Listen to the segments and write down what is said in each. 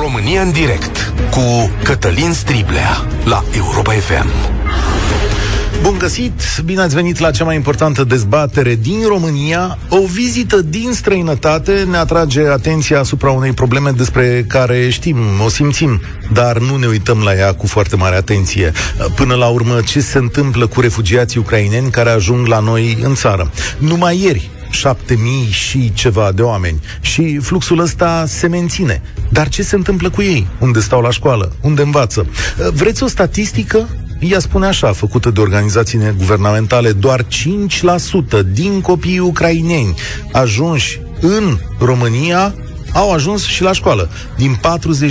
România în direct cu Cătălin Striblea la Europa FM. Bun găsit! Bine ați venit la cea mai importantă dezbatere din România. O vizită din străinătate ne atrage atenția asupra unei probleme despre care știm, o simțim, dar nu ne uităm la ea cu foarte mare atenție. Până la urmă, ce se întâmplă cu refugiații ucraineni care ajung la noi în țară? Numai ieri, șapte mii și ceva de oameni și fluxul ăsta se menține. Dar ce se întâmplă cu ei? Unde stau la școală? Unde învață? Vreți o statistică? Ea spune așa, făcută de organizații guvernamentale, doar 5% din copiii ucraineni ajunși în România au ajuns și la școală. Din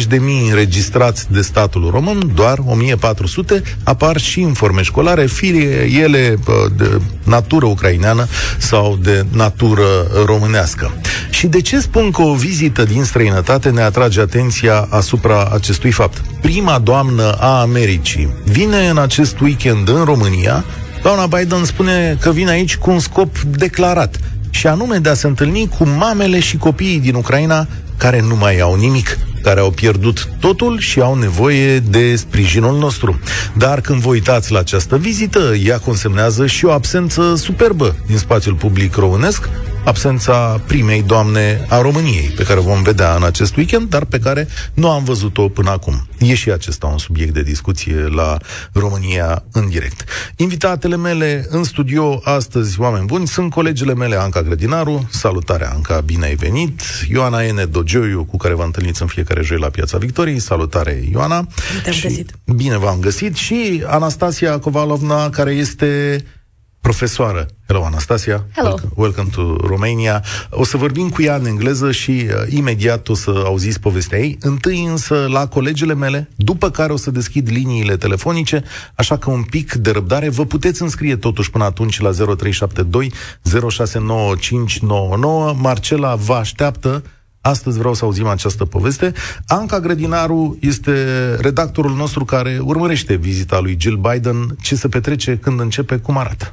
40.000 înregistrați de statul român, doar 1400 apar și în forme școlare, fie ele de natură ucraineană sau de natură românească. Și de ce spun că o vizită din străinătate ne atrage atenția asupra acestui fapt? Prima doamnă a Americii vine în acest weekend în România Doamna Biden spune că vine aici cu un scop declarat și anume de a se întâlni cu mamele și copiii din Ucraina care nu mai au nimic, care au pierdut totul și au nevoie de sprijinul nostru. Dar când vă uitați la această vizită, ea consemnează și o absență superbă din spațiul public românesc, absența primei doamne a României, pe care o vom vedea în acest weekend, dar pe care nu am văzut-o până acum. E și acesta un subiect de discuție la România în direct. Invitatele mele în studio astăzi, oameni buni, sunt colegele mele Anca Grădinaru. Salutare, Anca, bine ai venit. Ioana Ene Dogioiu, cu care vă întâlniți în fiecare joi la Piața Victoriei. Salutare, Ioana. Bine și găsit. Bine v-am găsit. Și Anastasia Kovalovna, care este profesoară. Hello, Anastasia. Hello. Welcome, welcome to Romania. O să vorbim cu ea în engleză și uh, imediat o să auziți povestea ei. Întâi însă la colegele mele, după care o să deschid liniile telefonice, așa că un pic de răbdare. Vă puteți înscrie totuși până atunci la 0372 069599. Marcela vă așteaptă Astăzi vreau să auzim această poveste. Anca Grădinaru este redactorul nostru care urmărește vizita lui Jill Biden. Ce se petrece, când începe, cum arată?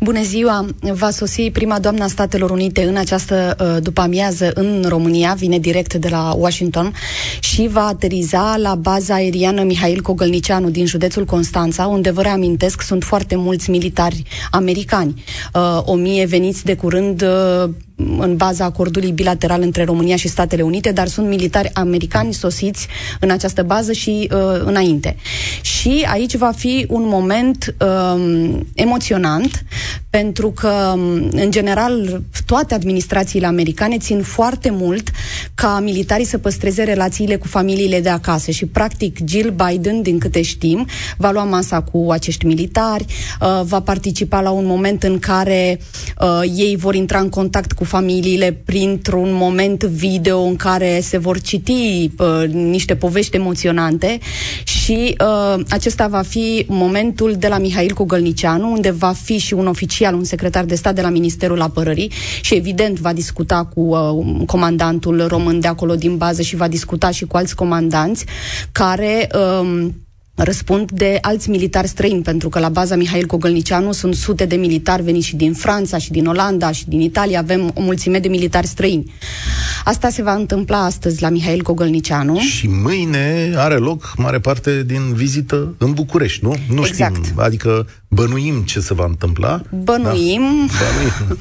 Bună ziua! Va sosi prima doamna Statelor Unite în această uh, după amiază în România, vine direct de la Washington și va ateriza la baza aeriană Mihail Cogălnicianu din județul Constanța, unde vă reamintesc sunt foarte mulți militari americani. Uh, o mie veniți de curând uh, în baza acordului bilateral între România și Statele Unite, dar sunt militari americani sosiți în această bază și uh, înainte. Și aici va fi un moment uh, emoționant, pentru că, în general, toate administrațiile americane țin foarte mult ca militarii să păstreze relațiile cu familiile de acasă și, practic, Jill Biden, din câte știm, va lua masa cu acești militari, uh, va participa la un moment în care uh, ei vor intra în contact cu familiile printr-un moment video în care se vor citi uh, niște povești emoționante și uh, acesta va fi momentul de la Mihail Cogălnicianu, unde va fi și un oficial, un secretar de stat de la Ministerul Apărării și evident va discuta cu uh, comandantul român de acolo din bază și va discuta și cu alți comandanți care uh, răspund de alți militari străini, pentru că la baza Mihail Cogălnicianu sunt sute de militari veniți și din Franța, și din Olanda, și din Italia, avem o mulțime de militari străini. Asta se va întâmpla astăzi la Mihail Cogălnicianu. Și mâine are loc mare parte din vizită în București, nu? Nu exact. știm, adică Bănuim ce se va întâmpla? Bănuim. Da. Bănuim.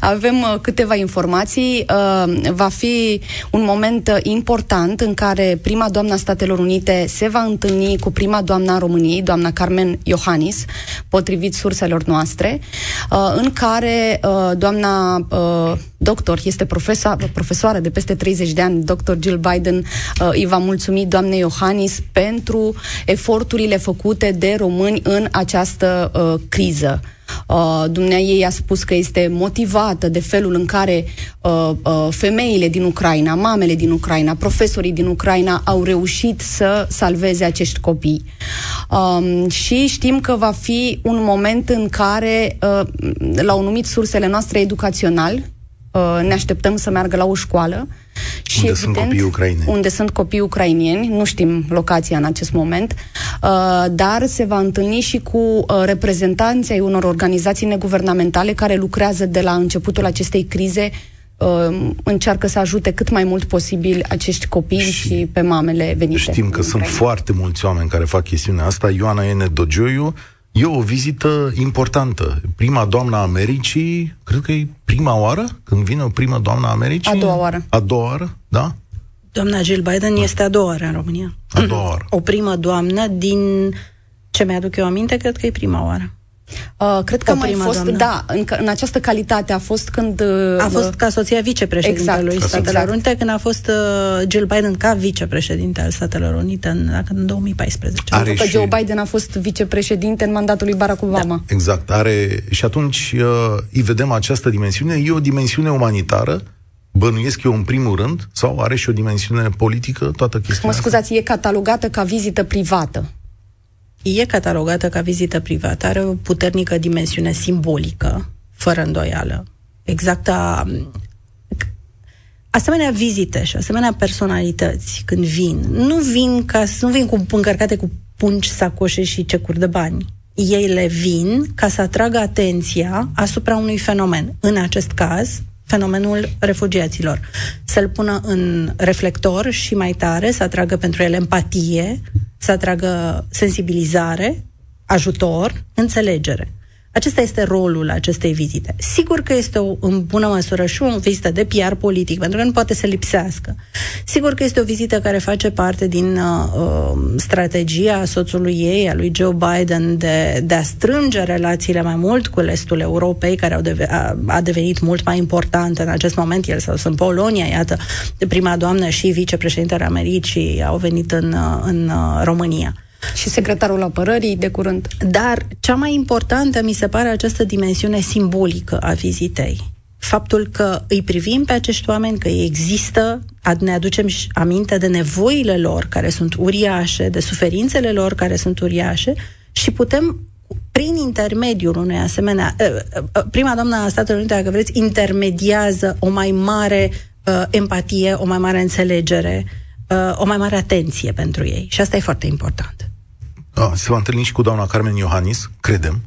Avem uh, câteva informații. Uh, va fi un moment uh, important în care prima doamna Statelor Unite se va întâlni cu prima doamna României, doamna Carmen Iohannis, potrivit surselor noastre, uh, în care uh, doamna uh, doctor, este profesa, profesoară de peste 30 de ani, dr. Jill Biden, uh, îi va mulțumi doamnei Iohannis pentru eforturile făcute de români în această uh, criză. Uh, Dumnea ei a spus că este motivată de felul în care uh, uh, femeile din Ucraina, mamele din Ucraina, profesorii din Ucraina au reușit să salveze acești copii. Um, și știm că va fi un moment în care, uh, l-au numit sursele noastre educațional, Uh, ne așteptăm să meargă la o școală. Și unde evident, sunt copii ucraineni. Unde sunt copii ucrainieni, nu știm locația în acest moment, uh, dar se va întâlni și cu uh, reprezentanții ai unor organizații neguvernamentale care lucrează de la începutul acestei crize uh, încearcă să ajute cât mai mult posibil acești copii și, și pe mamele venite. Știm că sunt foarte mulți oameni care fac chestiunea asta. Ioana Ene Dogioiu, e o vizită importantă. Prima doamna Americii, cred că e prima oară când vine o prima doamna Americii? A doua oară. A doua oară, da? Doamna Jill Biden da. este a doua oară în România. A doua oară. O primă doamnă din ce mi-aduc eu aminte, cred că e prima oară. Uh, cred că a mai fost, doamnă. da, în, în această calitate a fost când... Uh, a fost ca soția vicepreședintelui exact, Statelor exact. Unite, când a fost uh, Jill Biden ca vicepreședinte al Statelor Unite în, în 2014. Are că și... Joe Biden a fost vicepreședinte în mandatul lui Barack Obama. Da. Exact, are și atunci uh, îi vedem această dimensiune, e o dimensiune umanitară, bănuiesc eu în primul rând, sau are și o dimensiune politică, toată chestia Mă scuzați, asta? e catalogată ca vizită privată e catalogată ca vizită privată, are o puternică dimensiune simbolică, fără îndoială. Exact a... Asemenea vizite și asemenea personalități, când vin, nu vin, ca, nu vin cu încărcate cu pungi, sacoșe și cecuri de bani. Ei le vin ca să atragă atenția asupra unui fenomen. În acest caz, fenomenul refugiaților. Să-l pună în reflector și mai tare, să atragă pentru el empatie, să atragă sensibilizare, ajutor, înțelegere. Acesta este rolul acestei vizite. Sigur că este o, în bună măsură și o vizită de PR politic, pentru că nu poate să lipsească. Sigur că este o vizită care face parte din uh, uh, strategia soțului ei, a lui Joe Biden, de, de a strânge relațiile mai mult cu estul Europei, care au deve, a, a devenit mult mai important în acest moment. El sau în Polonia, iată, prima doamnă și vicepreședintele Americii au venit în, uh, în uh, România. Și secretarul apărării de curând. Dar cea mai importantă mi se pare această dimensiune simbolică a vizitei. Faptul că îi privim pe acești oameni, că ei există, ne aducem aminte de nevoile lor care sunt uriașe, de suferințele lor care sunt uriașe și putem prin intermediul unui asemenea, ă, ă, prima doamnă a Statelor Unite, dacă vreți, intermediază o mai mare uh, empatie, o mai mare înțelegere, uh, o mai mare atenție pentru ei. Și asta e foarte important. A, se va întâlni și cu doamna Carmen Iohannis, credem.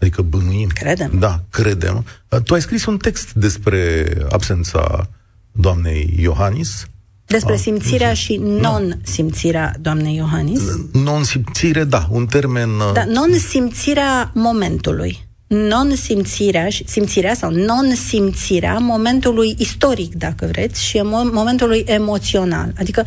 Adică bănuim. Credem. Da, credem. Tu ai scris un text despre absența doamnei Iohannis. Despre A, simțirea și non-simțirea doamnei Iohannis? Non-simțire, da, un termen... Uh, da, non-simțirea momentului. Non-simțirea, simțirea sau non-simțirea momentului istoric, dacă vreți, și momentului emoțional. Adică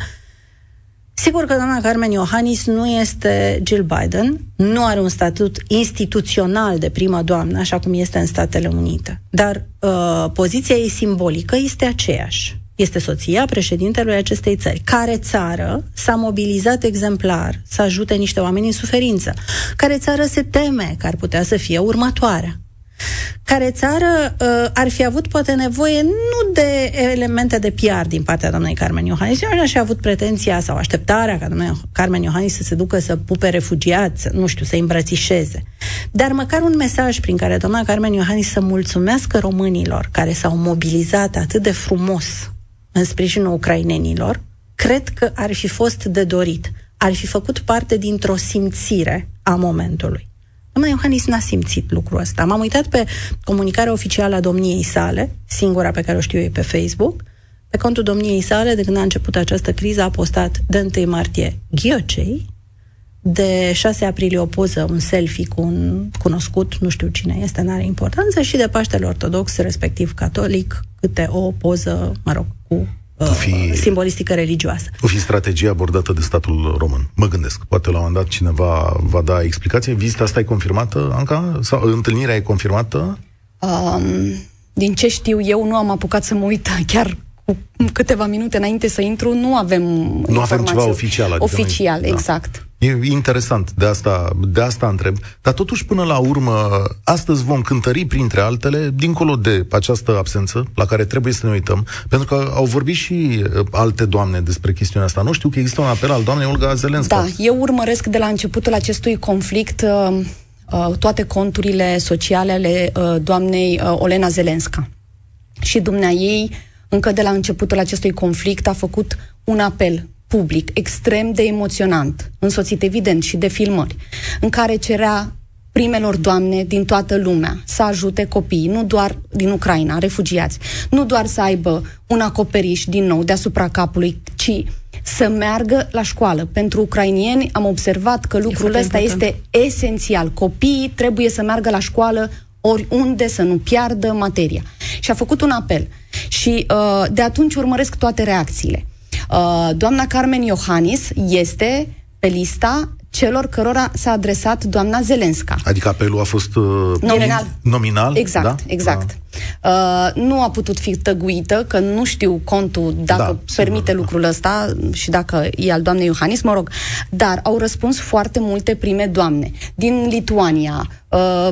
Sigur că doamna Carmen Iohannis nu este Jill Biden, nu are un statut instituțional de primă doamnă, așa cum este în Statele Unite, dar uh, poziția ei simbolică este aceeași. Este soția președintelui acestei țări. Care țară s-a mobilizat exemplar să ajute niște oameni în suferință? Care țară se teme că ar putea să fie următoarea? Care țară uh, ar fi avut poate nevoie nu de elemente de PR din partea doamnei Carmen Iohannis. Eu aș fi avut pretenția sau așteptarea ca doamna Carmen Iohannis să se ducă să pupe refugiați, nu știu, să îmbrățișeze. Dar măcar un mesaj prin care doamna Carmen Iohannis să mulțumească românilor care s-au mobilizat atât de frumos în sprijinul ucrainenilor, cred că ar fi fost de dorit. Ar fi făcut parte dintr-o simțire a momentului. Doamna Iohannis n-a simțit lucrul ăsta. M-am uitat pe comunicarea oficială a domniei sale, singura pe care o știu eu pe Facebook, pe contul domniei sale, de când a început această criză, a postat de 1 martie ghiocei, de 6 aprilie o poză, un selfie cu un cunoscut, nu știu cine este, n-are importanță, și de Paștele Ortodox, respectiv catolic, câte o poză, mă rog, cu fi, simbolistică religioasă. O fi strategie abordată de statul român. Mă gândesc. Poate la un moment dat cineva va da explicație. Vizita asta e confirmată, Anca? Sau întâlnirea e confirmată? Um, din ce știu eu, nu am apucat să mă uit chiar cu câteva minute înainte să intru, nu avem Nu avem ceva oficial. Adică oficial, noi, exact. Da. E interesant, de asta, de asta întreb. Dar totuși, până la urmă, astăzi vom cântări, printre altele, dincolo de această absență, la care trebuie să ne uităm, pentru că au vorbit și uh, alte doamne despre chestiunea asta. Nu știu că există un apel al doamnei Olga Zelenska. Da, eu urmăresc de la începutul acestui conflict uh, uh, toate conturile sociale ale uh, doamnei uh, Olena Zelenska. Și dumnea ei, încă de la începutul acestui conflict, a făcut un apel public extrem de emoționant, însoțit evident și de filmări, în care cerea primelor doamne din toată lumea să ajute copiii, nu doar din Ucraina, refugiați, nu doar să aibă un acoperiș din nou deasupra capului, ci să meargă la școală. Pentru ucrainieni am observat că lucrul ăsta este esențial. Copiii trebuie să meargă la școală oriunde să nu piardă materia. Și a făcut un apel. Și uh, de atunci urmăresc toate reacțiile. Uh, doamna Carmen Iohannis este pe lista celor cărora s-a adresat doamna Zelenska. Adică apelul a fost uh, nominal. nominal. Exact, da? exact. Uh, nu a putut fi tăguită, că nu știu contul dacă da, permite sigur, lucrul ăsta și dacă e al doamnei Iohannis, mă rog. Dar au răspuns foarte multe prime doamne. Din Lituania, uh,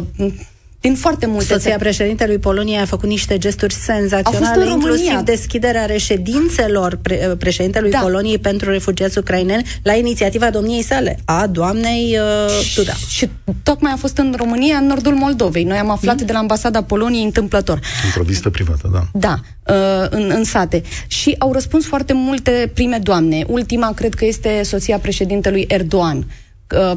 din foarte multe Soția țări. președintelui Poloniei a făcut niște gesturi senzaționale, inclusiv deschiderea reședințelor pre- președintelui da. Poloniei pentru refugiați ucraineni la inițiativa domniei sale, a doamnei uh, Duda. Și, și tocmai a fost în România, în nordul Moldovei. Noi am aflat mm. de la ambasada Poloniei întâmplător. Într-o vizită privată, da. Da, uh, în, în sate. Și au răspuns foarte multe prime doamne. Ultima, cred că este soția președintelui Erdogan Uh,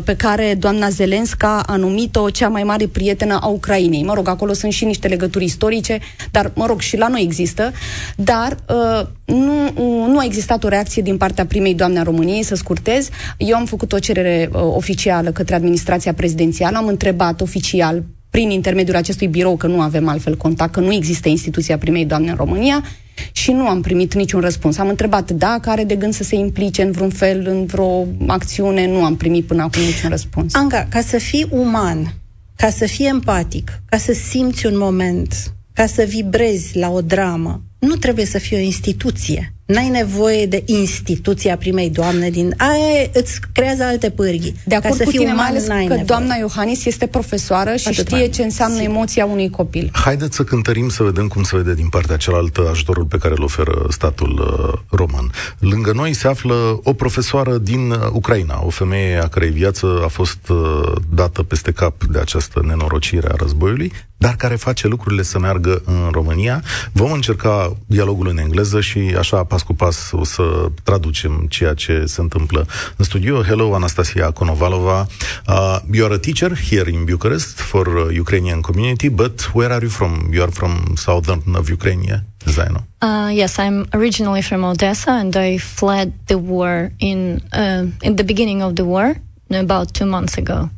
pe care doamna Zelenska a numit-o cea mai mare prietenă a Ucrainei. Mă rog, acolo sunt și niște legături istorice, dar, mă rog, și la noi există, dar uh, nu, nu a existat o reacție din partea primei doamne a României, să scurtez. Eu am făcut o cerere uh, oficială către administrația prezidențială, am întrebat oficial prin intermediul acestui birou, că nu avem altfel contact, că nu există instituția primei doamne în România, și nu am primit niciun răspuns. Am întrebat dacă are de gând să se implice în vreun fel, în vreo acțiune, nu am primit până acum niciun răspuns. Anca, ca să fii uman, ca să fii empatic, ca să simți un moment, ca să vibrezi la o dramă, nu trebuie să fie o instituție. N-ai nevoie de instituția primei doamne din... Aia îți creează alte pârghii. De acord Ca să cu tine, mai ales că nevoie. doamna Iohannis este profesoară și Atât știe ce înseamnă Sigur. emoția unui copil. Haideți să cântărim să vedem cum se vede din partea cealaltă ajutorul pe care îl oferă statul uh, român. Lângă noi se află o profesoară din uh, Ucraina, o femeie a cărei viață a fost uh, dată peste cap de această nenorocire a războiului, dar care face lucrurile să meargă în România. Vom încerca dialogul în engleză și așa pas cu pas o să traducem ceea ce se întâmplă în studio. Hello, Anastasia Konovalova. Uh, you are a teacher here in Bucharest for uh, Ukrainian community, but where are you from? You are from southern of Ukraine, as I know. Uh, yes, I'm originally from Odessa, and I fled the war in uh, in the beginning of the war about two months ago.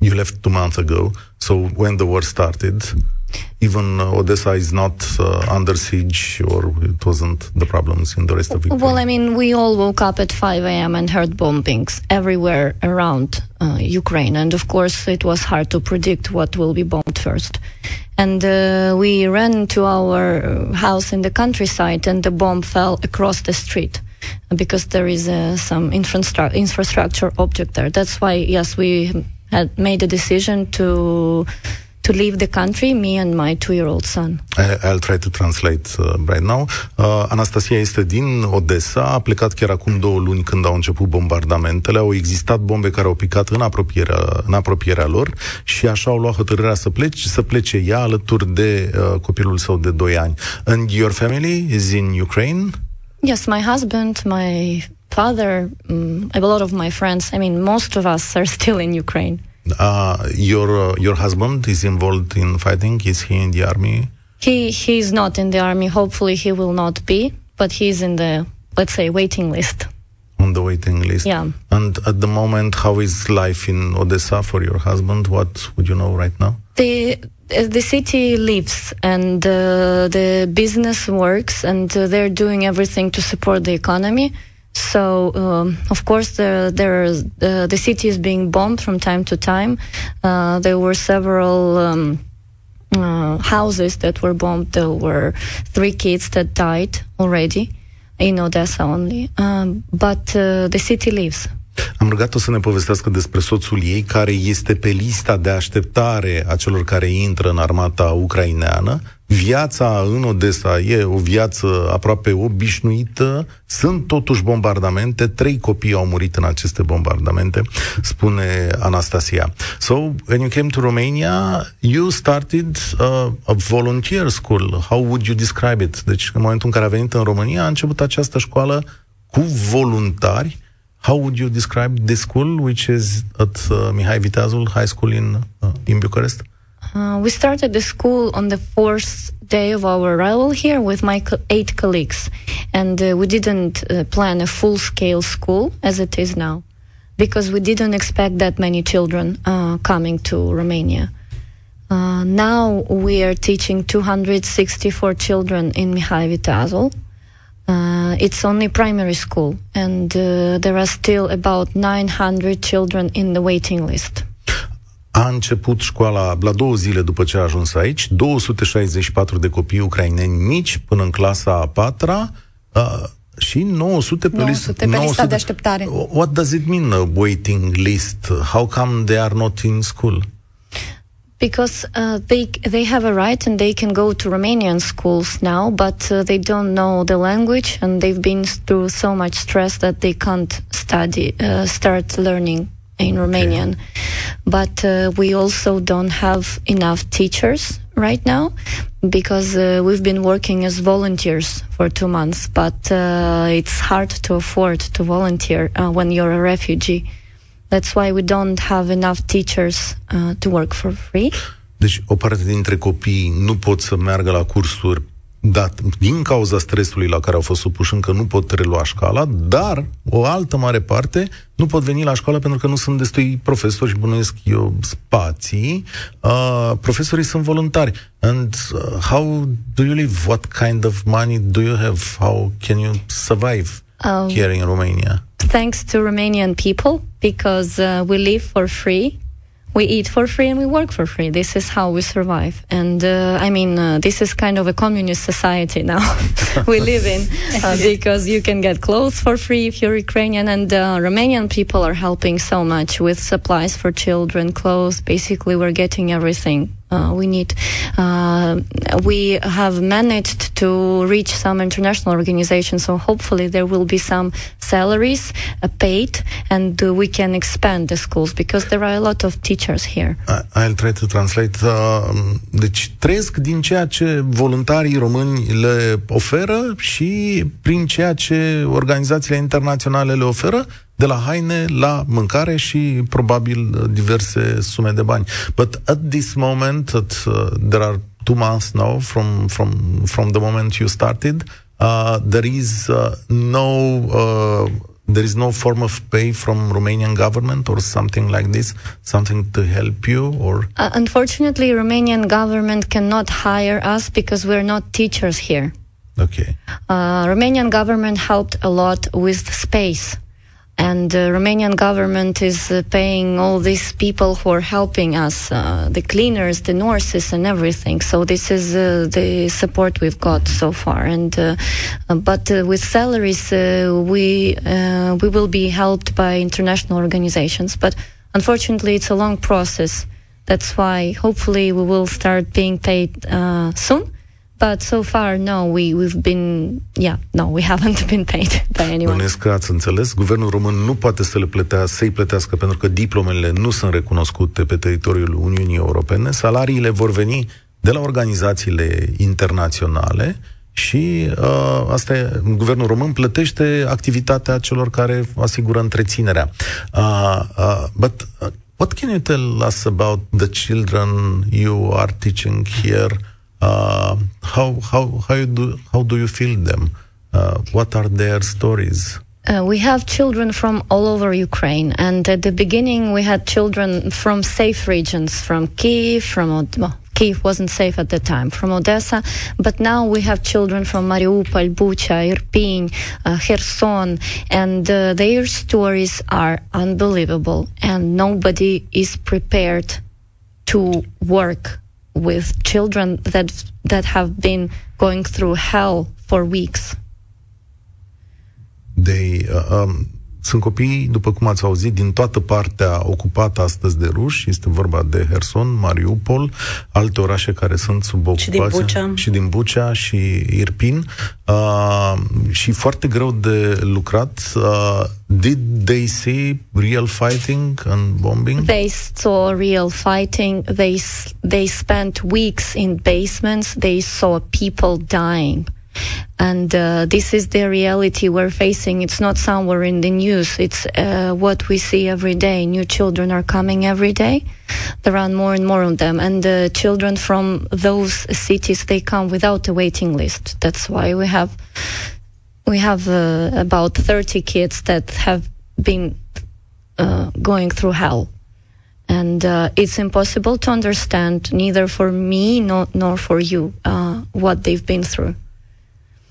You left two months ago. So when the war started, even uh, Odessa is not uh, under siege, or it wasn't the problems in the rest of Ukraine. Well, I mean, we all woke up at 5 a.m. and heard bombings everywhere around uh, Ukraine, and of course, it was hard to predict what will be bombed first. And uh, we ran to our house in the countryside, and the bomb fell across the street because there is uh, some infrastructure infrastructure object there. That's why, yes, we had made a decision to to leave the country, me and my two-year-old son. I, will try to translate uh, right now. Uh, Anastasia este din Odessa, a plecat chiar acum două luni când au început bombardamentele. Au existat bombe care au picat în apropierea, în apropierea lor și așa au luat hotărârea să plece, să plece ea alături de uh, copilul său de 2 ani. And your family is in Ukraine? Yes, my husband, my father, um, a lot of my friends. I mean, most of us are still in Ukraine. Uh, your uh, your husband is involved in fighting. Is he in the army? He he is not in the army. Hopefully, he will not be. But he's in the let's say waiting list. On the waiting list. Yeah. And at the moment, how is life in Odessa for your husband? What would you know right now? The the city lives and uh, the business works and uh, they're doing everything to support the economy. So, um, of course, there, there uh, the city is being bombed from time to time. Uh, there were several um, uh, houses that were bombed. There were three kids that died already in Odessa only. Um, but uh, the city lives. Am rugat-o să ne povestească despre soțul ei, care este pe lista de așteptare a celor care intră în armata ucraineană. Viața în Odessa e o viață aproape obișnuită, sunt totuși bombardamente, trei copii au murit în aceste bombardamente, spune Anastasia. So, when you came to Romania, you started uh, a volunteer school. How would you describe it? Deci, în momentul în care a venit în România, a început această școală cu voluntari how would you describe this school, which is at uh, Mihai Viteazul High School in uh, in Bucharest? Uh, we started the school on the fourth day of our arrival here with my co- eight colleagues, and uh, we didn't uh, plan a full-scale school as it is now, because we didn't expect that many children uh, coming to Romania. Uh, now we are teaching 264 children in Mihai Viteazul. Uh, it's only primary school, and there are still about 900 children in the waiting list. A început școala la două zile după ce a ajuns aici, 264 de copii ucraineni mici până în clasa a patra uh, și 900 pe, 900 pe lista de așteptare. What does it mean, a waiting list? How come they are not in school? because uh, they they have a right and they can go to Romanian schools now, but uh, they don't know the language and they've been through so much stress that they can't study uh, start learning in Romanian. But uh, we also don't have enough teachers right now because uh, we've been working as volunteers for two months, but uh, it's hard to afford to volunteer when you're a refugee. That's why we don't have enough teachers uh, to work for free. Deci o parte dintre copii nu pot să meargă la cursuri dat, din cauza stresului la care au fost supuși încă nu pot relua școala, dar o altă mare parte nu pot veni la școală pentru că nu sunt destui profesori și bănuiesc eu spații. Uh, profesorii sunt voluntari. And uh, how do you live? What kind of money do you have? How can you survive um, here in Romania? thanks to Romanian people because uh, we live for free. We eat for free and we work for free. This is how we survive. And uh, I mean, uh, this is kind of a communist society now we live in uh, because you can get clothes for free if you're Ukrainian. And uh, Romanian people are helping so much with supplies for children, clothes. Basically, we're getting everything uh, we need. Uh, we have managed to reach some international organizations, so hopefully there will be some salaries uh, paid, and uh, we can expand the schools because there are a lot of teachers here. I'll try to translate. Uh, deci trăiesc din ceea ce voluntarii români le oferă și prin ceea ce organizațiile internaționale le oferă de la haine la mâncare și probabil diverse sume de bani. But at this moment, at, uh, there are two months now from from from the moment you started, uh, there is uh, no uh, there is no form of pay from Romanian government or something like this, something to help you or. Uh, unfortunately, Romanian government cannot hire us because we're not teachers here. Okay. Uh, Romanian government helped a lot with space and the Romanian government is uh, paying all these people who are helping us, uh, the cleaners, the nurses, and everything. So this is uh, the support we've got so far. And but with salaries, we we will be helped by international organizations. But unfortunately, it's a long process. That's why hopefully we will start being paid soon. But so far, no, we, we've been, yeah, no, we haven't been paid by anyone. Bănesc că ați înțeles, guvernul român nu poate să le plătea, să-i plătească pentru că diplomele nu sunt recunoscute pe teritoriul Uniunii Europene. Salariile vor veni de la organizațiile internaționale și uh, asta e, guvernul român plătește activitatea celor care asigură întreținerea. Uh, uh, but uh, what can you tell us about the children you are teaching here? Uh, how how how do how do you feel them? Uh, what are their stories? Uh, we have children from all over Ukraine, and at the beginning we had children from safe regions, from Kiev, from well, Kiev wasn't safe at the time, from Odessa, but now we have children from Mariupol, Bucha, Irpin, uh, Kherson, and uh, their stories are unbelievable, and nobody is prepared to work with children that that have been going through hell for weeks. They uh, um, Sunt copii, după cum ați auzit, din toată partea ocupată astăzi de ruși. Este vorba de Herson, Mariupol, alte orașe care sunt sub ocupație. Și din Bucea. Și din Bucea și Irpin. Uh, și foarte greu de lucrat. Uh, did they see real fighting and bombing? They saw real fighting. They, they spent weeks in basements. They saw people dying. And uh, this is the reality we're facing. It's not somewhere in the news. It's uh, what we see every day. New children are coming every day. There are more and more of them. And the children from those cities, they come without a waiting list. That's why we have, we have uh, about 30 kids that have been uh, going through hell and uh, it's impossible to understand neither for me nor, nor for you uh, what they've been through.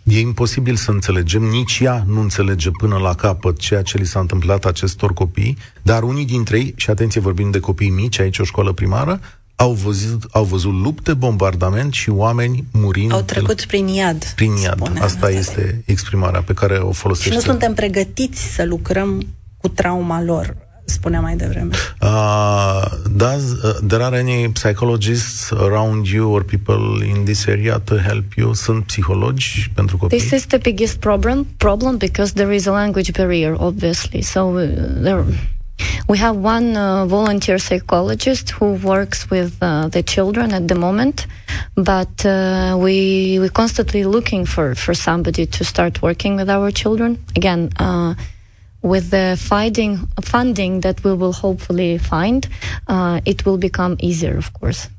E imposibil să înțelegem, nici ea nu înțelege până la capăt ceea ce li s-a întâmplat acestor copii, dar unii dintre ei, și atenție vorbim de copii mici, aici o școală primară, au văzut, au văzut lupte, bombardament și oameni murind. Au trecut prin iad. Prin iad. Asta este exprimarea pe care o folosește. Și nu suntem pregătiți să lucrăm cu trauma lor spunea mai devreme. Uh, does uh, there are any psychologists around you or people in this area to help you? Sunt psihologi pentru copii? This is the biggest problem problem because there is a language barrier, obviously. So uh, there. We have one uh, volunteer psychologist who works with uh, the children at the moment, but uh, we we constantly looking for for somebody to start working with our children. Again, uh, with the finding, funding that we will hopefully find, uh, it will become easier, of course.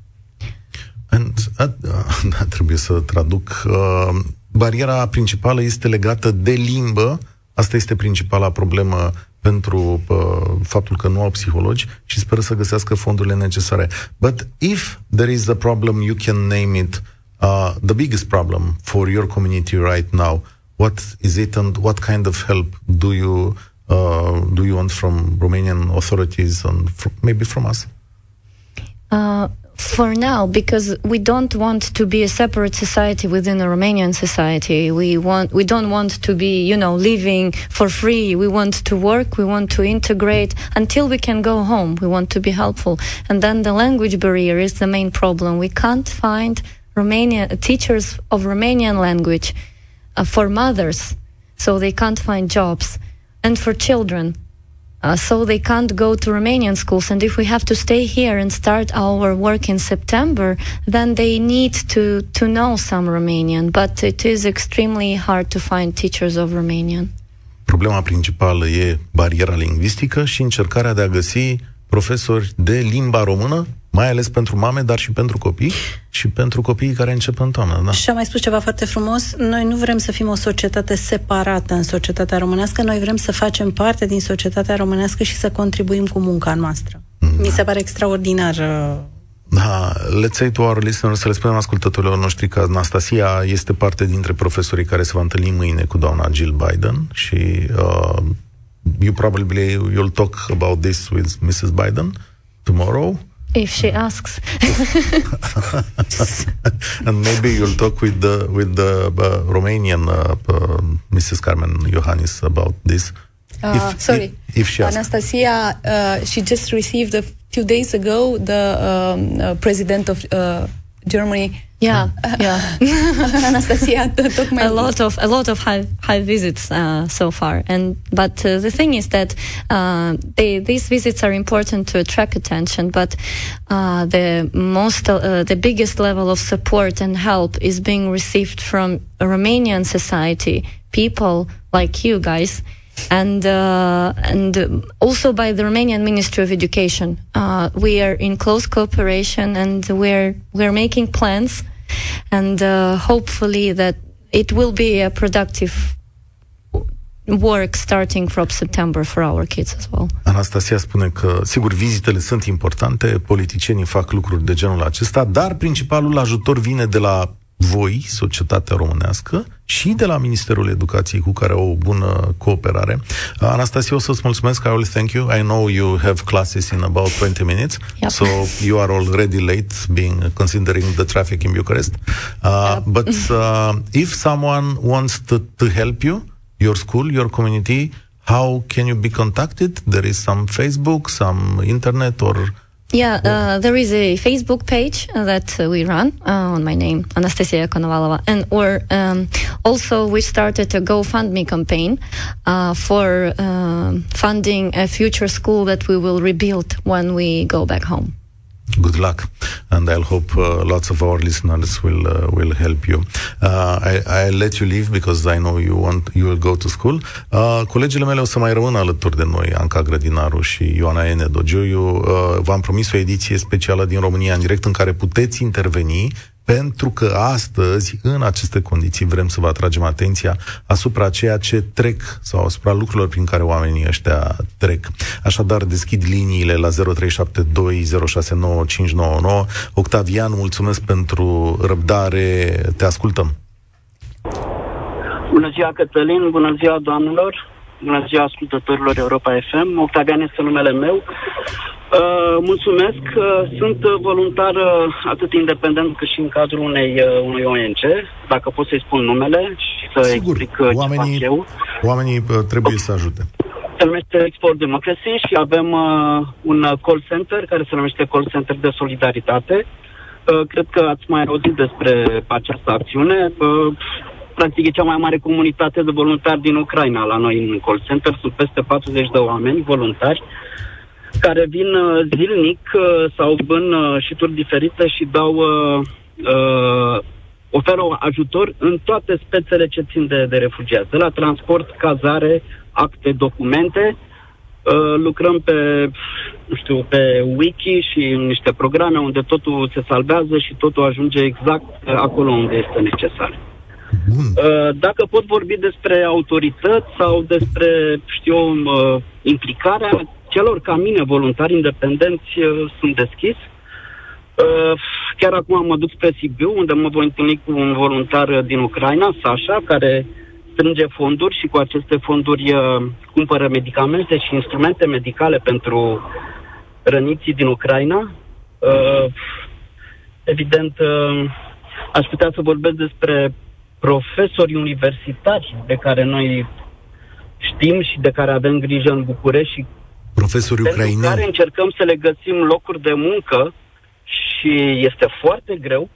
And, uh, uh, trebuie să traduc. Uh, bariera principală este legată de limbă. Asta este principala problemă pentru uh, faptul că nu au psihologi și speră să găsească fondurile necesare. But if there is a problem, you can name it uh, the biggest problem for your community right now. What is it and what kind of help do you uh, do you want from Romanian authorities and fr- maybe from us? Uh, for now, because we don't want to be a separate society within a Romanian society. We want, we don't want to be, you know, living for free. We want to work. We want to integrate until we can go home. We want to be helpful. And then the language barrier is the main problem. We can't find Romanian teachers of Romanian language uh, for mothers, so they can't find jobs and for children. Uh, so they can't go to Romanian schools. And if we have to stay here and start our work in September, then they need to, to know some Romanian. But it is extremely hard to find teachers of Romanian. Problema principală e bariera lingvistică și încercarea de a găsi profesori de limba română mai ales pentru mame, dar și pentru copii și pentru copiii care încep în toamnă. Da. Și am mai spus ceva foarte frumos, noi nu vrem să fim o societate separată în societatea românească, noi vrem să facem parte din societatea românească și să contribuim cu munca noastră. Mm. Mi se pare extraordinar uh, da, let's say to our listeners, să le spunem ascultătorilor noștri că Anastasia este parte dintre profesorii care se va întâlni mâine cu doamna Jill Biden și uh, you probably you'll talk about this with Mrs. Biden tomorrow. If she asks. and maybe you'll talk with the with the uh, Romanian uh, uh, Mrs. Carmen Iohannis about this. Uh, if, sorry, if, if she asks. Anastasia, uh, she just received a few days ago the um, uh, president of Germany yeah, yeah. Anastasia, a lot of a lot of high high visits uh, so far, and but uh, the thing is that uh, they, these visits are important to attract attention, but uh, the most uh, the biggest level of support and help is being received from Romanian society, people like you guys and uh, and also by the Romanian Ministry of Education. Uh, we are in close cooperation, and we're we're making plans, and uh, hopefully that it will be a productive work starting from September for our kids as well. Anastasia spune că, sigur, vizitele sunt importante, politicienii fac lucruri de genul acesta, dar principalul ajutor vine de la voi, societatea românească, și de la Ministerul Educației cu care au o bună cooperare. Anastasia, o să-ți mulțumesc, I will thank you. I know you have classes in about 20 minutes, yep. so you are already late, being considering the traffic in Bucharest. Uh, yep. But uh, if someone wants to, to help you, your school, your community, how can you be contacted? There is some Facebook, some internet, or yeah, uh, there is a Facebook page that uh, we run uh, on my name, Anastasia Konovalova, and or um, also we started a GoFundMe campaign uh, for um, funding a future school that we will rebuild when we go back home. Good luck, and I'll hope uh, lots of our listeners will uh, will help you. Uh, I, I'll let you leave because I know you want you will go to school. Uh, colegele mele o să mai rămână alături de noi, Anca Grădinaru și Ioana Ene Dogioiu. Uh, v-am promis o ediție specială din România în direct în care puteți interveni pentru că astăzi, în aceste condiții, vrem să vă atragem atenția asupra ceea ce trec sau asupra lucrurilor prin care oamenii ăștia trec. Așadar, deschid liniile la 0372069599. Octavian, mulțumesc pentru răbdare. Te ascultăm. Bună ziua, Cătălin, bună ziua, doamnelor, bună ziua, ascultătorilor Europa FM. Octavian este numele meu. Uh, mulțumesc. Uh, sunt voluntar uh, atât independent cât și în cadrul unei, uh, unui ONG, dacă pot să-i spun numele și să Sigur, explic uh, oamenii, ce fac eu. Oamenii uh, trebuie să ajute. Se numește Export Democracy și avem uh, un uh, call center care se numește Call Center de Solidaritate. Uh, cred că ați mai auzit despre această acțiune. Uh, practic e cea mai mare comunitate de voluntari din Ucraina la noi în call center. Sunt peste 40 de oameni voluntari care vin uh, zilnic uh, sau în uh, șituri diferite și dau uh, uh, oferă ajutor în toate spețele ce țin de, de refugiați, de la transport, cazare, acte, documente. Uh, lucrăm pe, nu știu, pe wiki și în niște programe unde totul se salvează și totul ajunge exact uh, acolo unde este necesar. Bun. Uh, Dacă pot vorbi despre autorități sau despre, știu, eu, uh, implicarea celor ca mine, voluntari independenți, uh, sunt deschis. Uh, Chiar acum mă duc spre Sibiu, unde mă voi întâlni cu un voluntar uh, din Ucraina, Sasha, care strânge fonduri și cu aceste fonduri uh, cumpără medicamente și instrumente medicale pentru răniții din Ucraina. Uh, Evident, uh, aș putea să vorbesc despre profesori universitari de care noi știm și de care avem grijă în București și Profesori pentru care ucraineni. încercăm să le găsim locuri de muncă și este foarte greu,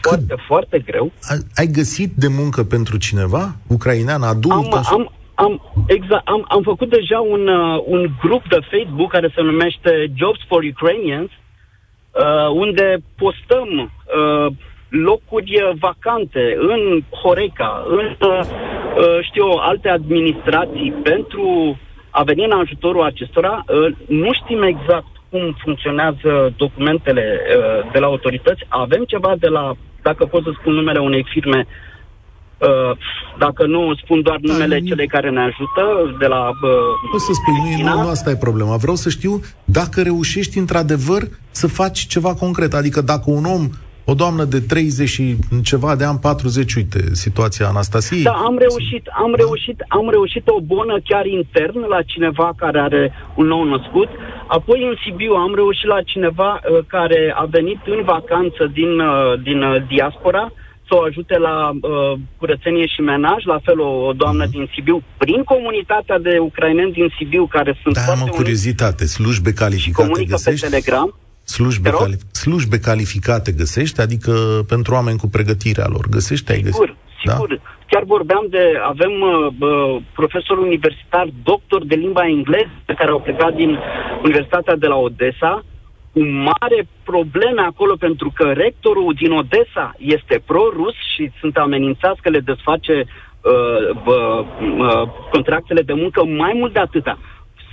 foarte, foarte greu. A- Ai găsit de muncă pentru cineva? Ucrainean, adult? Am, așa? am, am, exact, am, am făcut deja un, uh, un grup de Facebook care se numește Jobs for Ukrainians, uh, unde postăm uh, locuri uh, vacante în Horeca, în, uh, uh, știu, eu, alte administrații pentru a veni în ajutorul acestora. Uh, nu știm exact cum funcționează documentele uh, de la autorități. Avem ceva de la, dacă pot să spun numele unei firme, Uh, dacă nu spun doar numele nu- celei care ne ajută, de la... Uh, Poți să spui, nu, e- Cristina? nu, nu asta e problema. Vreau să știu dacă reușești într-adevăr să faci ceva concret. Adică dacă un om, o doamnă de 30 și ceva de ani, 40, uite, situația Anastasiei. Da, am reușit, am reușit, am reușit o bună chiar intern la cineva care are un nou născut. Apoi în Sibiu am reușit la cineva uh, care a venit în vacanță din, uh, din uh, diaspora să o ajute la uh, curățenie și menaj, la fel o, o doamnă din Sibiu, prin comunitatea de ucraineni din Sibiu care sunt Da, foarte am o uniți curiozitate. Slujbe calificate comunică pe găsești? Telegram. Slujbe, Te rog? cali- slujbe calificate găsești? Adică pentru oameni cu pregătirea lor. Găsești? Ai găsit? Sigur, sigur. Da? Chiar vorbeam de, avem uh, bă, profesor universitar, doctor de limba engleză, care au plecat din Universitatea de la Odessa, cu mare probleme acolo, pentru că rectorul din Odessa este pro-rus și sunt amenințați că le desface uh, bă, uh, contractele de muncă mai mult de atâta.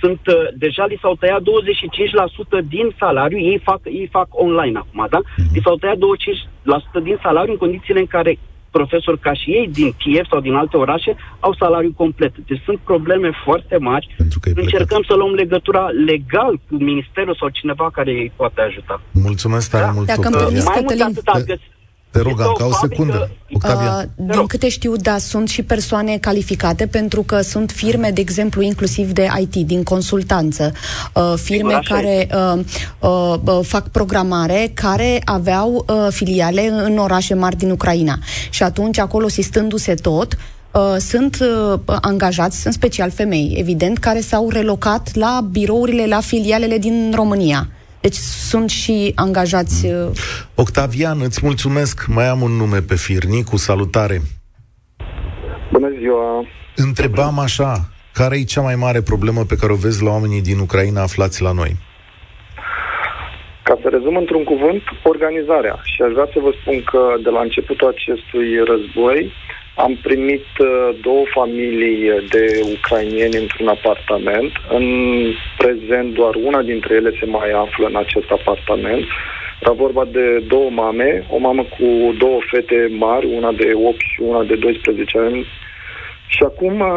Sunt, uh, deja li s-au tăiat 25% din salariu, ei fac, ei fac online acum, da? Li s-au tăiat 25% din salariu în condițiile în care profesori ca și ei din Kiev sau din alte orașe au salariu complet. Deci sunt probleme foarte mari. Pentru că ai plecat. Încercăm să luăm legătura legal cu ministerul sau cineva care îi poate ajuta. Mulțumesc tare Da. mult, Dacă îmi Octavian. permiți, Mai mult de Cătălin. atât, găs- Te rog, este o Anca, o fabrică- secundă. Octavian. Uh, din rog. câte știu, da, sunt și persoane calificate pentru că sunt firme, de exemplu, inclusiv de IT, din consultanță, uh, firme așa care uh, uh, uh, fac programare, care aveau uh, filiale în orașe mari din Ucraina. Și atunci, acolo, sistându-se tot, Uh, sunt uh, angajați, în special femei, evident, care s-au relocat la birourile, la filialele din România. Deci sunt și angajați uh, Octavian, îți mulțumesc. Mai am un nume pe fir. Nicu, salutare. Bună ziua! Întrebam așa, care e cea mai mare problemă pe care o vezi la oamenii din Ucraina aflați la noi? Ca să rezum într-un cuvânt, organizarea. Și aș vrea să vă spun că de la începutul acestui război am primit uh, două familii de ucrainieni într-un apartament. În prezent doar una dintre ele se mai află în acest apartament. Era vorba de două mame, o mamă cu două fete mari, una de 8 și una de 12 ani. Și acum uh,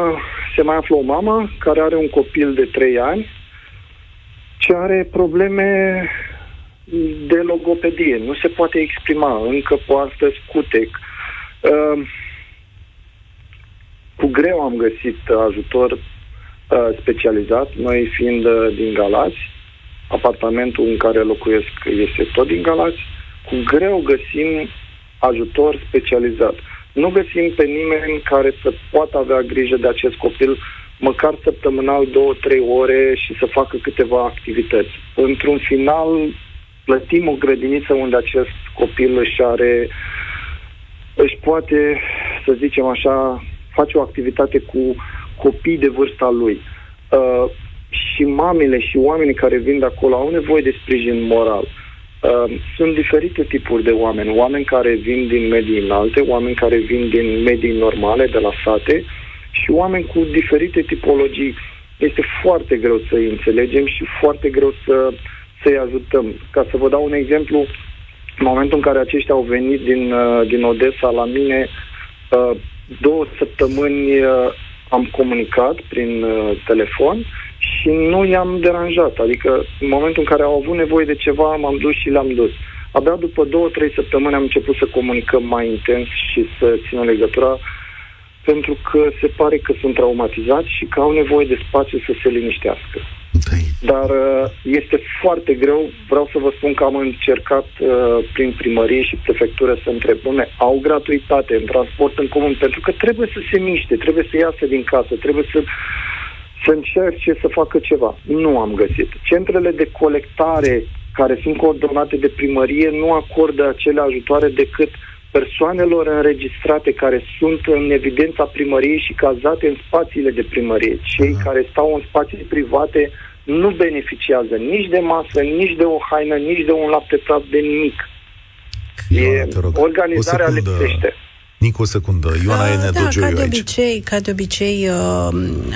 se mai află o mamă care are un copil de 3 ani ce are probleme de logopedie. Nu se poate exprima, încă poartă scutec. Uh, cu greu am găsit ajutor uh, specializat, noi fiind uh, din Galați, apartamentul în care locuiesc este tot din Galați, cu greu găsim ajutor specializat. Nu găsim pe nimeni care să poată avea grijă de acest copil măcar săptămânal două, trei ore și să facă câteva activități. Într-un final, plătim o grădiniță unde acest copil își are, își poate, să zicem așa, face o activitate cu copii de vârsta lui. Uh, și mamele și oamenii care vin de acolo au nevoie de sprijin moral. Uh, sunt diferite tipuri de oameni. Oameni care vin din medii înalte, oameni care vin din medii normale, de la sate, și oameni cu diferite tipologii. Este foarte greu să îi înțelegem și foarte greu să, să-i ajutăm. Ca să vă dau un exemplu, în momentul în care aceștia au venit din, uh, din Odessa la mine, uh, două săptămâni uh, am comunicat prin telefon și nu i-am deranjat. Adică în momentul în care au avut nevoie de ceva, m-am dus și le-am dus. Abia după două, trei săptămâni am început să comunicăm mai intens și să țină legătura pentru că se pare că sunt traumatizați și că au nevoie de spațiu să se liniștească. Dar uh, este foarte greu. Vreau să vă spun că am încercat uh, prin primărie și prefectură să întreb, bune, au gratuitate în transport în comun, pentru că trebuie să se miște, trebuie să iasă din casă, trebuie să, să încerce să facă ceva. Nu am găsit. Centrele de colectare care sunt coordonate de primărie nu acordă acele ajutoare decât uh, persoanelor înregistrate care sunt în evidența primăriei și cazate în spațiile de primărie. Cei uh-huh. care stau în spații private nu beneficiază nici de masă, nici de o haină, nici de un lapte de nimic. Ioana, te rog. Organizarea o lipsește. Nici o secundă. Ioana uh, e da, ca de obicei, ca de obicei, uh,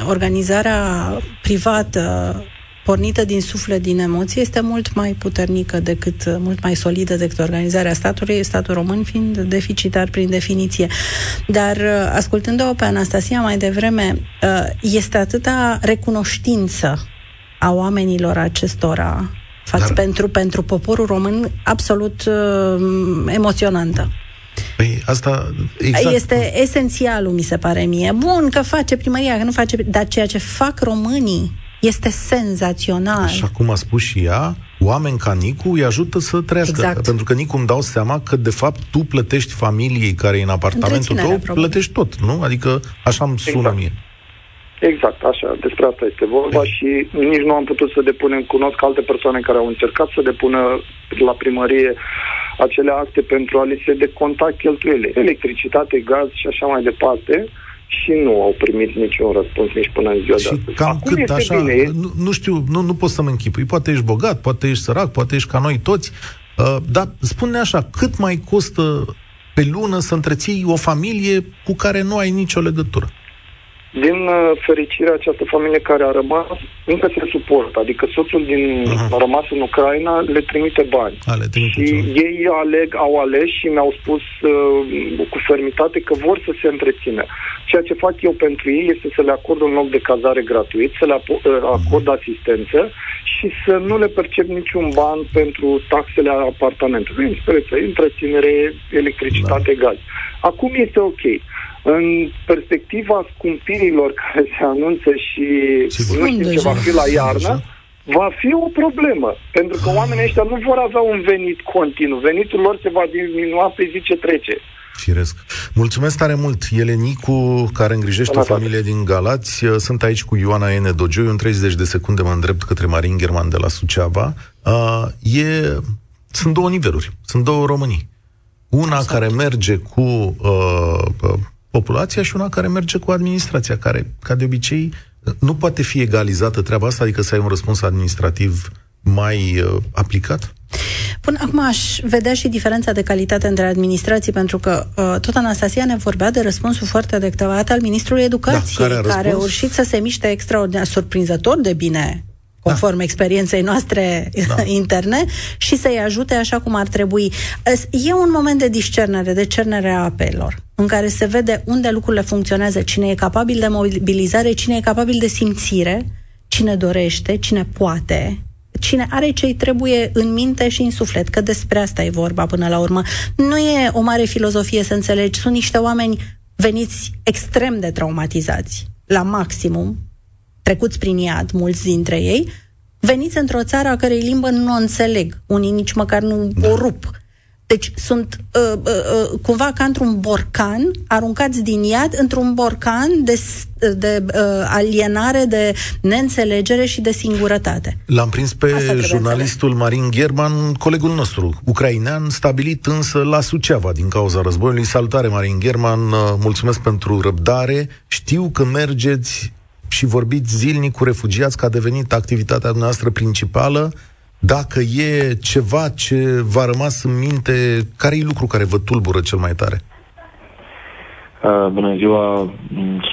organizarea privată pornită din suflet, din emoție, este mult mai puternică decât, mult mai solidă decât organizarea statului, statul român fiind deficitar prin definiție. Dar, uh, ascultând-o pe Anastasia mai devreme, uh, este atâta recunoștință a oamenilor acestora față Dar... pentru, pentru poporul român absolut uh, emoționantă. Păi asta exact. Este esențialul, mi se pare mie. Bun că face primăria, că nu face... Dar ceea ce fac românii este senzațional. Așa cum a spus și ea, oameni ca Nicu îi ajută să trăiască. Exact. Pentru că Nicu îmi dau seama că, de fapt, tu plătești familiei care e în apartamentul tău, probabil. plătești tot, nu? Adică așa îmi sună exact. mie. Exact, așa, despre asta este vorba Ei. și nici nu am putut să depunem, cunosc alte persoane care au încercat să depună la primărie acele acte pentru a li se deconta cheltuielile, electricitate, gaz și așa mai departe. Uh, și nu au primit niciun răspuns nici până în ziua și de astăzi. cam Acum cât așa, bine, nu, nu știu, nu, nu pot să-mi închipui, poate ești bogat, poate ești sărac, poate ești ca noi toți, uh, dar spune așa, cât mai costă pe lună să întreții o familie cu care nu ai nicio legătură? Din uh, fericire, această familie care a rămas încă se suportă. Adică soțul din uh-huh. a rămas în Ucraina le trimite bani. A, le trimite și bani. ei aleg, au ales și mi-au spus uh, cu fermitate că vor să se întrețină. Ceea ce fac eu pentru ei este să le acord un loc de cazare gratuit, să le uh, acord uh-huh. asistență și să nu le percep niciun ban pentru taxele apartamentului. În întreținere, electricitate, da. gaz. Acum este ok. În perspectiva scumpirilor care se anunță și Sigur. nu știu ce va fi la iarnă, va fi o problemă. Pentru că oamenii ăștia nu vor avea un venit continuu. Venitul lor se va diminua pe zi ce trece. Firesc. Mulțumesc tare mult. Elenicu, care îngrijește o familie din Galați. Sunt aici cu Ioana Ene Dogiu. În 30 de secunde mă îndrept către Marin German de la Suceava. Uh, e... Sunt două niveluri. Sunt două Românii. Una exact. care merge cu uh, populația și una care merge cu administrația, care, ca de obicei, nu poate fi egalizată treaba asta, adică să ai un răspuns administrativ mai uh, aplicat? până acum aș vedea și diferența de calitate între administrații, pentru că uh, tot Anastasia ne vorbea de răspunsul foarte adecvat al Ministrului Educației, da, care, a care a reușit să se miște extraordinar, surprinzător de bine conform da. experienței noastre da. interne și să-i ajute așa cum ar trebui. E un moment de discernere, de cernere a apelor, în care se vede unde lucrurile funcționează, cine e capabil de mobilizare, cine e capabil de simțire, cine dorește, cine poate, cine are ce-i trebuie în minte și în suflet, că despre asta e vorba până la urmă. Nu e o mare filozofie să înțelegi, sunt niște oameni veniți extrem de traumatizați, la maximum, trecuți prin iad, mulți dintre ei, veniți într-o țară a cărei limbă nu o înțeleg, unii nici măcar nu da. o rup. Deci sunt uh, uh, uh, cumva ca într-un borcan, aruncați din iad într-un borcan de, de uh, alienare, de neînțelegere și de singurătate. L-am prins pe jurnalistul Marin German, colegul nostru, ucrainean, stabilit însă la Suceava din cauza războiului. Salutare, Marin German, uh, mulțumesc pentru răbdare. Știu că mergeți și vorbiți zilnic cu refugiați, că a devenit activitatea noastră principală. Dacă e ceva ce v-a rămas în minte, care e lucru care vă tulbură cel mai tare? Uh, bună ziua!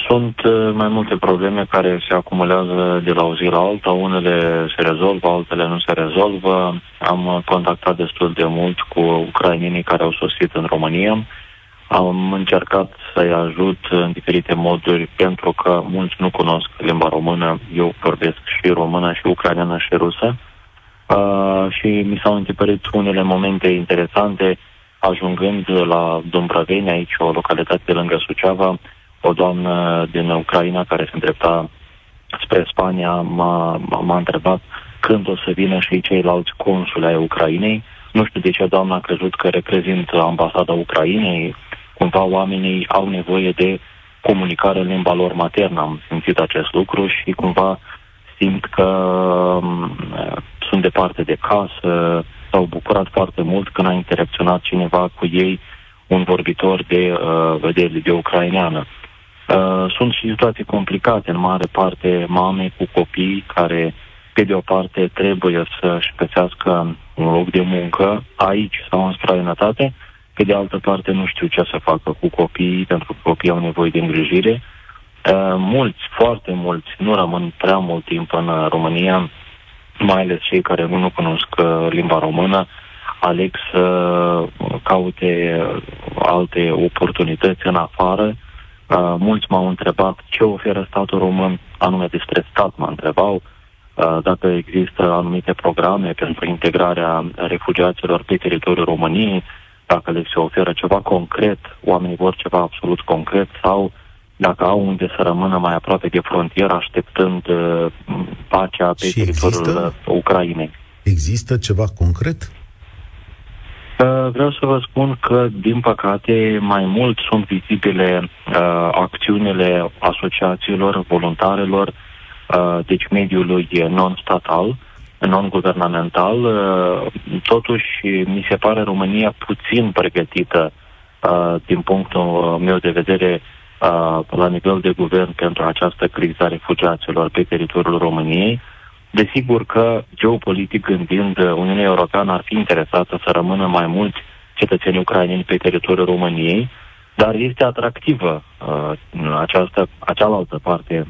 Sunt uh, mai multe probleme care se acumulează de la o zi la alta. Unele se rezolvă, altele nu se rezolvă. Am contactat destul de mult cu ucrainienii care au sosit în România. Am încercat să-i ajut în diferite moduri, pentru că mulți nu cunosc limba română. Eu vorbesc și română, și ucraineană, și rusă. Uh, și mi s-au întipărit unele momente interesante, ajungând la Dumbrăveni, aici o localitate de lângă Suceava, o doamnă din Ucraina care se îndrepta spre Spania m-a, m-a întrebat când o să vină și ceilalți consuli ai Ucrainei. Nu știu de ce doamna a crezut că reprezintă ambasada Ucrainei, cumva oamenii au nevoie de comunicare în limba lor maternă. Am simțit acest lucru și cumva simt că um, sunt departe de casă, s-au bucurat foarte mult când a interacționat cineva cu ei, un vorbitor de, uh, de, de ucraineană. Uh, sunt și situații complicate, în mare parte mame cu copii care, pe de o parte, trebuie să-și găsească un loc de muncă aici sau în străinătate, pe de altă parte, nu știu ce să facă cu copiii, pentru că copiii au nevoie de îngrijire. Uh, mulți, foarte mulți, nu rămân prea mult timp în uh, România, mai ales cei care nu cunosc uh, limba română, aleg să caute alte oportunități în afară. Uh, mulți m-au întrebat ce oferă statul român, anume despre stat mă întrebau, uh, dacă există anumite programe pentru integrarea refugiaților pe teritoriul României, dacă le se oferă ceva concret, oamenii vor ceva absolut concret sau dacă au unde să rămână mai aproape de frontieră, așteptând uh, pacea pe Și teritoriul există? Ucrainei. Există ceva concret? Uh, vreau să vă spun că, din păcate, mai mult sunt vizibile uh, acțiunile asociațiilor, voluntarelor, uh, deci mediului non-statal, non-guvernamental. Uh, totuși, mi se pare România puțin pregătită, uh, din punctul meu de vedere, uh, la nivel de guvern pentru această criză a refugiaților pe teritoriul României. Desigur că, geopolitic gândind, Uniunea Europeană ar fi interesată să rămână mai mulți cetățeni ucraineni pe teritoriul României, dar este atractivă uh, această, acealaltă parte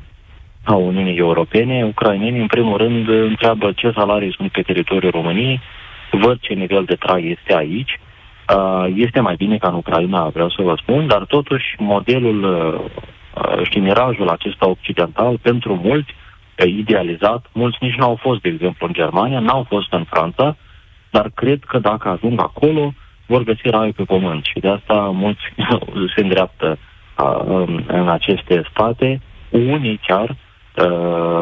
a Uniunii Europene, ucrainenii, în primul rând, întreabă ce salarii sunt pe teritoriul României, văd ce nivel de trai este aici. Este mai bine ca în Ucraina, vreau să vă spun, dar totuși modelul și mirajul acesta occidental, pentru mulți, idealizat, mulți nici nu au fost, de exemplu, în Germania, n-au fost în Franța, dar cred că dacă ajung acolo, vor găsi raiul pe pământ. Și de asta mulți se îndreaptă în aceste state, unii chiar Uh,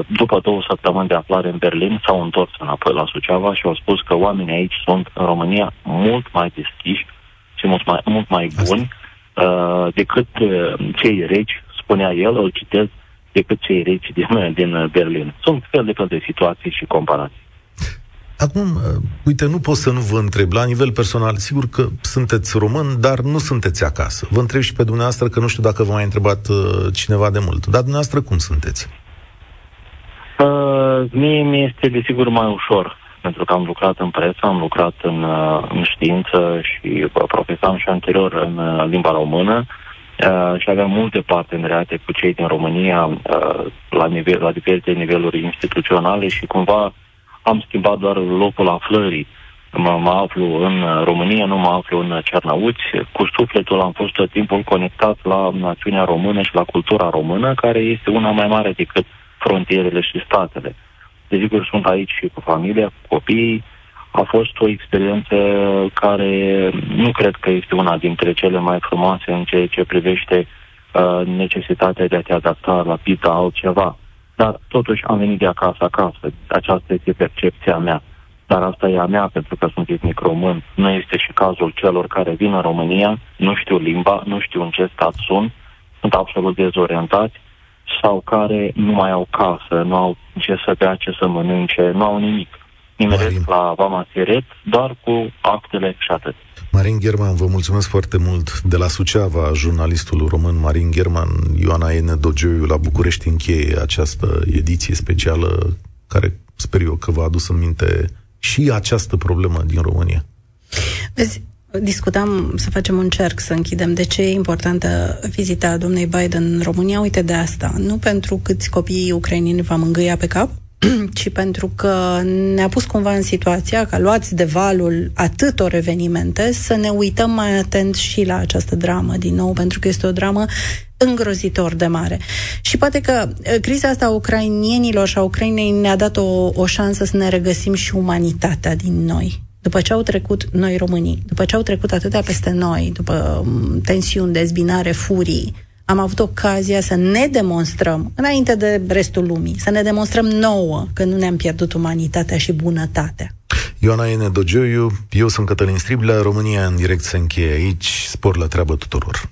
după două săptămâni de aflare în Berlin, s-au întors înapoi la Suceava și au spus că oamenii aici sunt în România mult mai deschiși și mult mai, mult mai buni uh, decât uh, cei reci, spunea el, îl citez, decât cei reci din, din Berlin. Sunt fel de fel de situații și comparații. Acum, uh, uite, nu pot să nu vă întreb, la nivel personal, sigur că sunteți român, dar nu sunteți acasă. Vă întreb și pe dumneavoastră, că nu știu dacă v-a mai întrebat uh, cineva de mult. Dar dumneavoastră cum sunteți? Uh, mie mi este desigur mai ușor, pentru că am lucrat în presă, am lucrat în, uh, în știință și profesam și anterior în uh, limba română uh, și aveam multe parteneriate cu cei din România uh, la, nivel, la diferite niveluri instituționale și cumva am schimbat doar locul aflării. Mă, mă aflu în România, nu mă aflu în Cernăuți. Cu sufletul am fost tot timpul conectat la națiunea română și la cultura română, care este una mai mare decât frontierele și statele. Desigur, sunt aici și cu familia, cu copiii. A fost o experiență care nu cred că este una dintre cele mai frumoase în ceea ce privește uh, necesitatea de a te adapta rapid la altceva. Dar totuși am venit de acasă acasă. Aceasta este percepția mea. Dar asta e a mea pentru că sunt etnic român. Nu este și cazul celor care vin în România, nu știu limba, nu știu în ce stat sunt, sunt absolut dezorientați sau care nu mai au casă, nu au ce să bea, ce să mănânce, nu au nimic. Nimeresc la Vama Siret, doar cu actele și atât. Marin German, vă mulțumesc foarte mult. De la Suceava, jurnalistul român Marin German, Ioana Ene Dogioiu la București încheie această ediție specială care sper eu că v-a adus în minte și această problemă din România. Vezi, discutam să facem un cerc, să închidem de ce e importantă vizita domnului Biden în România. Uite de asta. Nu pentru câți copii ucraineni va mângâia pe cap, ci pentru că ne-a pus cumva în situația ca luați de valul atâtor evenimente să ne uităm mai atent și la această dramă din nou, pentru că este o dramă îngrozitor de mare. Și poate că uh, criza asta a ucrainienilor și a Ucrainei ne-a dat o, o șansă să ne regăsim și umanitatea din noi după ce au trecut noi românii, după ce au trecut atâtea peste noi, după um, tensiuni, dezbinare, furii, am avut ocazia să ne demonstrăm, înainte de restul lumii, să ne demonstrăm nouă că nu ne-am pierdut umanitatea și bunătatea. Ioana Ene Dogioiu, eu sunt Cătălin Striblea, România în direct se încheie aici, spor la treabă tuturor.